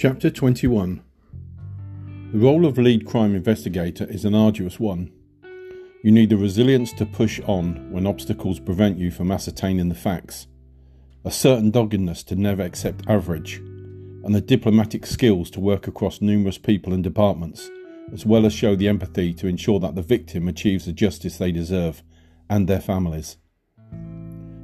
Chapter 21 The role of lead crime investigator is an arduous one. You need the resilience to push on when obstacles prevent you from ascertaining the facts, a certain doggedness to never accept average, and the diplomatic skills to work across numerous people and departments, as well as show the empathy to ensure that the victim achieves the justice they deserve and their families.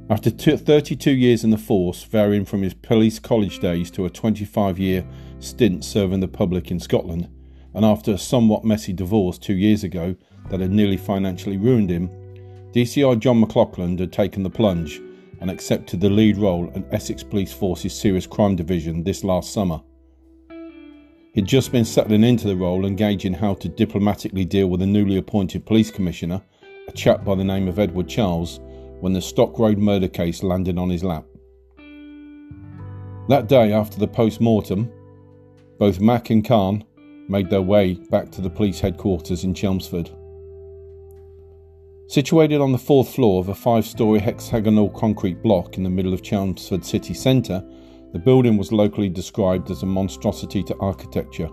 After 32 years in the force, varying from his police college days to a 25 year stint serving the public in Scotland, and after a somewhat messy divorce two years ago that had nearly financially ruined him, DCI John McLaughlin had taken the plunge and accepted the lead role in Essex Police Force's Serious Crime Division this last summer. He'd just been settling into the role, engaging how to diplomatically deal with a newly appointed police commissioner, a chap by the name of Edward Charles, when the Stock Road murder case landed on his lap. That day after the post mortem, both Mac and Khan made their way back to the police headquarters in Chelmsford. Situated on the fourth floor of a five story hexagonal concrete block in the middle of Chelmsford city centre, the building was locally described as a monstrosity to architecture.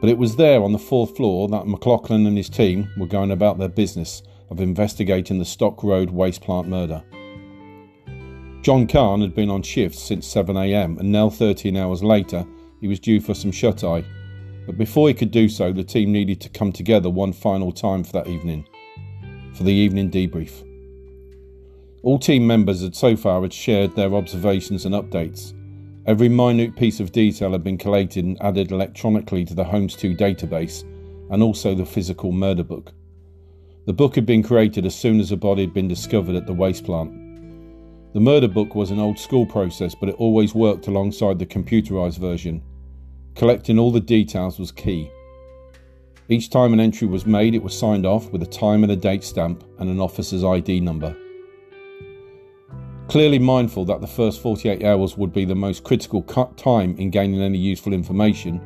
But it was there on the fourth floor that McLaughlin and his team were going about their business of investigating the Stock Road waste plant murder. John Khan had been on shift since 7am, and now 13 hours later, he was due for some shut eye. But before he could do so, the team needed to come together one final time for that evening, for the evening debrief. All team members had so far had shared their observations and updates. Every minute piece of detail had been collated and added electronically to the Holmes 2 database, and also the physical murder book. The book had been created as soon as a body had been discovered at the waste plant. The murder book was an old school process, but it always worked alongside the computerized version. Collecting all the details was key. Each time an entry was made, it was signed off with a time and a date stamp and an officer's ID number. Clearly mindful that the first 48 hours would be the most critical time in gaining any useful information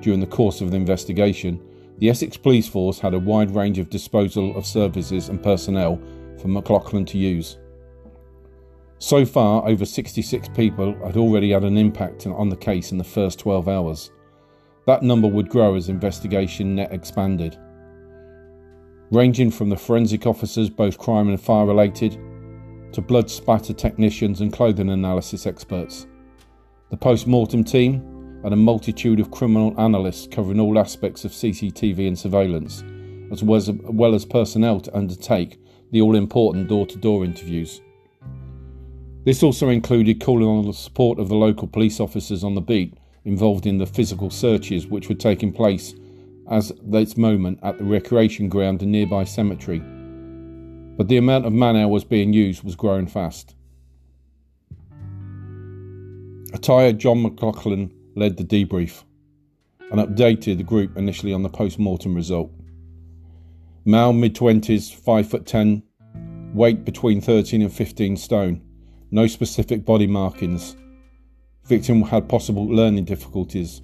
during the course of the investigation, the Essex Police Force had a wide range of disposal of services and personnel for McLaughlin to use. So far, over 66 people had already had an impact on the case in the first 12 hours. That number would grow as investigation net expanded. Ranging from the forensic officers, both crime and fire related, to blood spatter technicians and clothing analysis experts. The post mortem team and a multitude of criminal analysts covering all aspects of CCTV and surveillance, as well as, well as personnel to undertake the all important door to door interviews. This also included calling on the support of the local police officers on the beat involved in the physical searches which were taking place as this moment at the recreation ground and nearby cemetery. But the amount of man hours being used was growing fast. A tired John McLaughlin led the debrief and updated the group initially on the post mortem result. Male mid 20s, 5 foot 10, weight between 13 and 15 stone, no specific body markings. Victim had possible learning difficulties.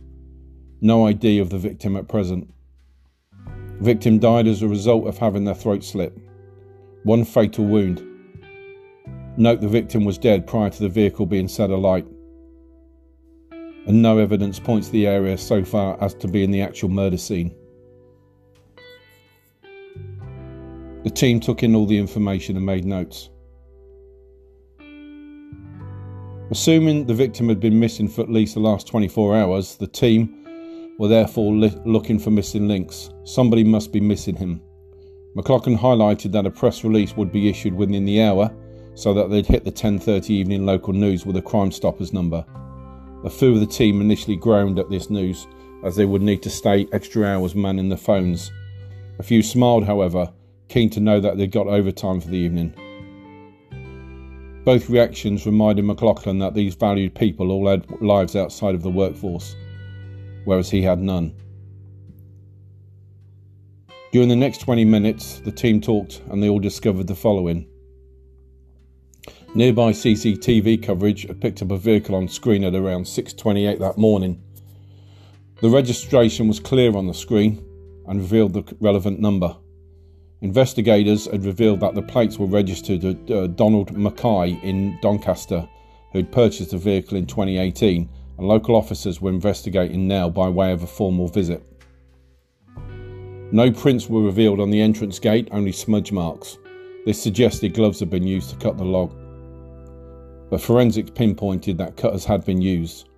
No ID of the victim at present. Victim died as a result of having their throat slit. One fatal wound. Note the victim was dead prior to the vehicle being set alight and no evidence points to the area so far as to be in the actual murder scene. The team took in all the information and made notes. Assuming the victim had been missing for at least the last 24 hours, the team were therefore li- looking for missing links. Somebody must be missing him. McLaughlin highlighted that a press release would be issued within the hour so that they'd hit the 10:30 evening local news with a Crime Stoppers number. A few of the team initially groaned at this news, as they would need to stay extra hours manning the phones. A few smiled, however, keen to know that they'd got overtime for the evening. Both reactions reminded McLaughlin that these valued people all had lives outside of the workforce, whereas he had none. During the next 20 minutes, the team talked and they all discovered the following. Nearby CCTV coverage had picked up a vehicle on screen at around 6:28 that morning. The registration was clear on the screen and revealed the relevant number. Investigators had revealed that the plates were registered to uh, Donald Mackay in Doncaster, who had purchased the vehicle in 2018 and local officers were investigating now by way of a formal visit. No prints were revealed on the entrance gate, only smudge marks. This suggested gloves had been used to cut the log. But forensics pinpointed that cutters had been used.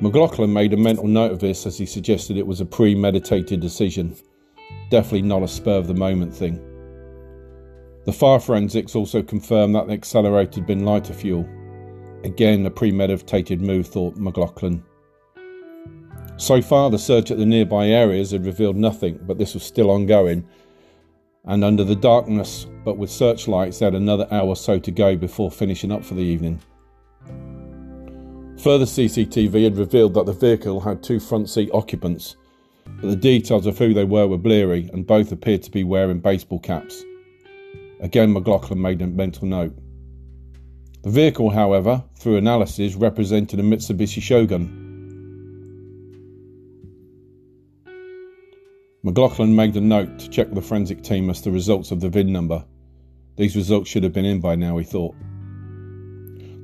McLaughlin made a mental note of this as he suggested it was a premeditated decision, definitely not a spur of the moment thing. The fire forensics also confirmed that the accelerator had been lighter fuel. Again, a premeditated move, thought McLaughlin. So far, the search at the nearby areas had revealed nothing, but this was still ongoing. And under the darkness, but with searchlights, they had another hour or so to go before finishing up for the evening. Further CCTV had revealed that the vehicle had two front seat occupants, but the details of who they were were bleary, and both appeared to be wearing baseball caps. Again, McLaughlin made a mental note. The vehicle, however, through analysis, represented a Mitsubishi Shogun, McLaughlin made a note to check with the forensic team as to the results of the VIN number. These results should have been in by now, he thought.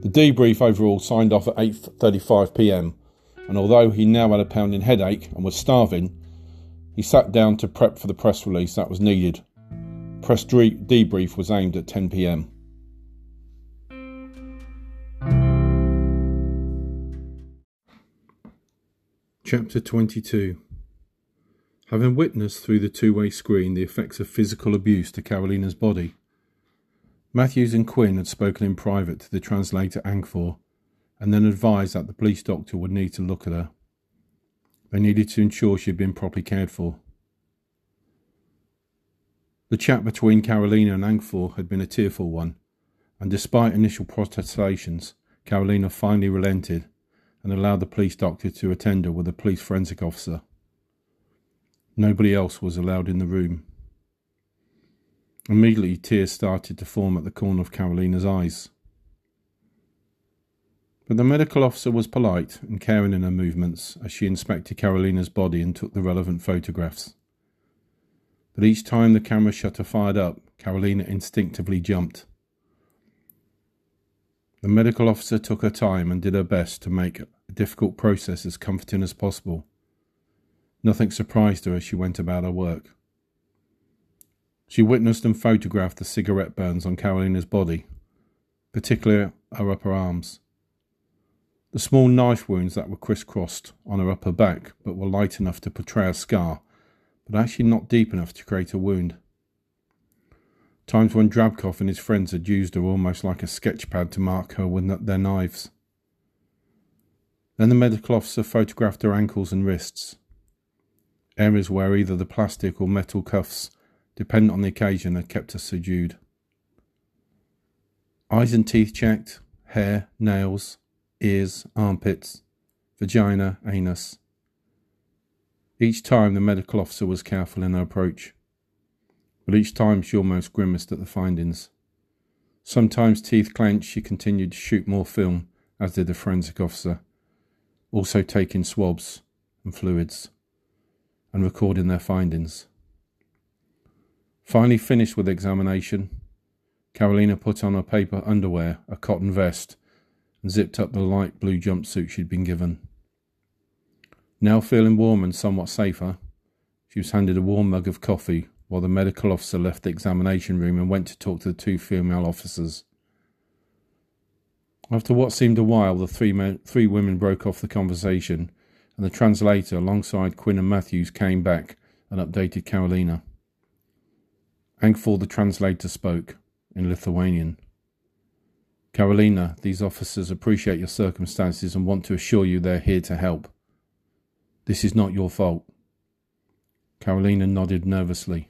The debrief overall signed off at 8:35 p.m. and although he now had a pounding headache and was starving, he sat down to prep for the press release that was needed. Press debrief was aimed at 10 p.m. Chapter 22 Having witnessed through the two way screen the effects of physical abuse to Carolina's body, Matthews and Quinn had spoken in private to the translator Angfor and then advised that the police doctor would need to look at her. They needed to ensure she had been properly cared for. The chat between Carolina and Angfor had been a tearful one, and despite initial protestations, Carolina finally relented and allowed the police doctor to attend her with a police forensic officer. Nobody else was allowed in the room. Immediately, tears started to form at the corner of Carolina's eyes. But the medical officer was polite and caring in her movements as she inspected Carolina's body and took the relevant photographs. But each time the camera shutter fired up, Carolina instinctively jumped. The medical officer took her time and did her best to make a difficult process as comforting as possible. Nothing surprised her as she went about her work. She witnessed and photographed the cigarette burns on Carolina's body, particularly her upper arms. The small knife wounds that were crisscrossed on her upper back but were light enough to portray a scar, but actually not deep enough to create a wound. Times when Drabkov and his friends had used her almost like a sketch pad to mark her with their knives. Then the medical officer photographed her ankles and wrists areas where either the plastic or metal cuffs, dependent on the occasion, had kept her subdued. Eyes and teeth checked, hair, nails, ears, armpits, vagina, anus. Each time the medical officer was careful in her approach, but each time she almost grimaced at the findings. Sometimes teeth clenched, she continued to shoot more film, as did the forensic officer, also taking swabs and fluids and recording their findings. Finally finished with examination, Carolina put on her paper underwear, a cotton vest, and zipped up the light blue jumpsuit she'd been given. Now feeling warm and somewhat safer, she was handed a warm mug of coffee while the medical officer left the examination room and went to talk to the two female officers. After what seemed a while, the three, men, three women broke off the conversation and the translator, alongside Quinn and Matthews, came back and updated Carolina. Angfor, the translator, spoke in Lithuanian. Carolina, these officers appreciate your circumstances and want to assure you they're here to help. This is not your fault. Carolina nodded nervously.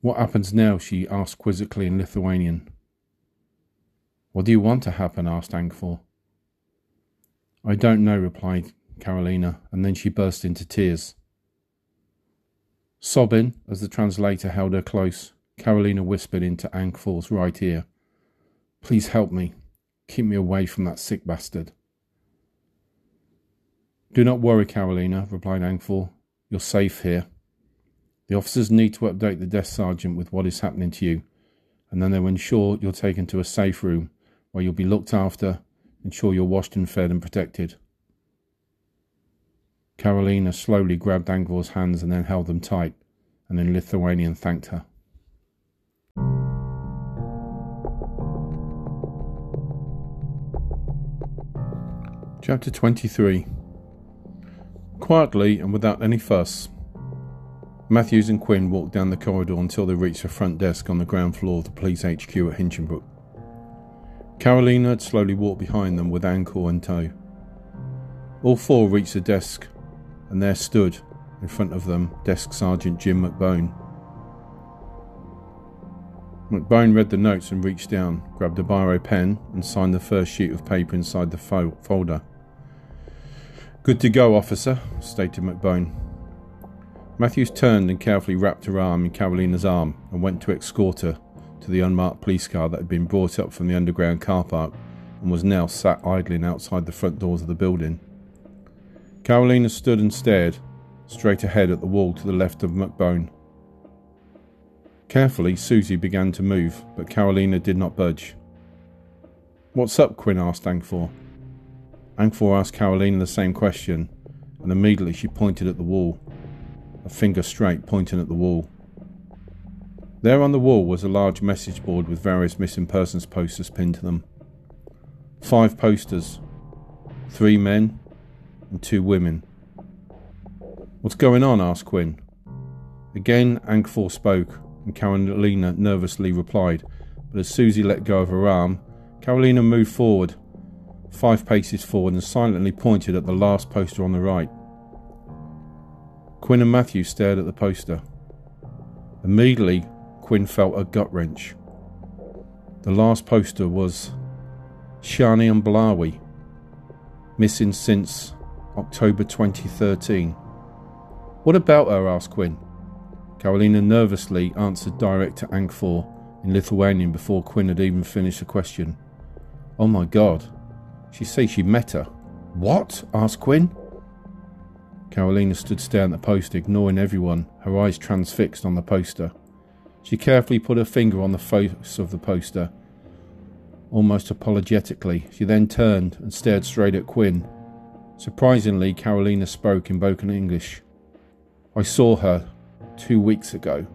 What happens now? she asked quizzically in Lithuanian. What do you want to happen? asked Angfor. I don't know, replied Carolina, and then she burst into tears. Sobbing, as the translator held her close, Carolina whispered into Angfor's right ear, Please help me. Keep me away from that sick bastard. Do not worry, Carolina, replied Angfor. You're safe here. The officers need to update the desk sergeant with what is happening to you, and then they will ensure you're taken to a safe room where you'll be looked after Ensure you're washed and fed and protected. Karolina slowly grabbed Angfor's hands and then held them tight, and in Lithuanian thanked her. Chapter 23 Quietly and without any fuss, Matthews and Quinn walked down the corridor until they reached the front desk on the ground floor of the police HQ at Hinchingbrooke. Karolina had slowly walked behind them with Angfor in tow. All four reached the desk, and there stood, in front of them, Desk Sergeant Jim McBone. McBone read the notes and reached down, grabbed a biro pen, and signed the first sheet of paper inside the fo- folder. Good to go, officer, stated McBone. Matthews turned and carefully wrapped her arm in Carolina's arm and went to escort her to the unmarked police car that had been brought up from the underground car park and was now sat idling outside the front doors of the building. Carolina stood and stared straight ahead at the wall to the left of McBone. Carefully, Susie began to move, but Carolina did not budge. What's up? Quinn asked Angfor. Angfor asked Karolina the same question, and immediately she pointed at the wall a finger straight pointing at the wall. There on the wall was a large message board with various missing persons posters pinned to them. Five posters, three men and two women. What's going on? asked Quinn. Again, Angfor spoke, and Karolina nervously replied, but as Susie let go of her arm, Karolina moved forward, five paces forward, and silently pointed at the last poster on the right. Quinn and Matthew stared at the poster. Immediately, Quinn felt a gut wrench. The last poster was Shani and Blawi, missing since October 2013. What about her? asked Quinn. Karolina nervously answered direct to Angfor in Lithuanian before Quinn had even finished the question. Oh my god. She say she met her. What? asked Quinn. Carolina stood staring at the poster, ignoring everyone, her eyes transfixed on the poster. She carefully put her finger on the face of the poster, almost apologetically. She then turned and stared straight at Quinn. Surprisingly, Carolina spoke in broken English. I saw her two weeks ago.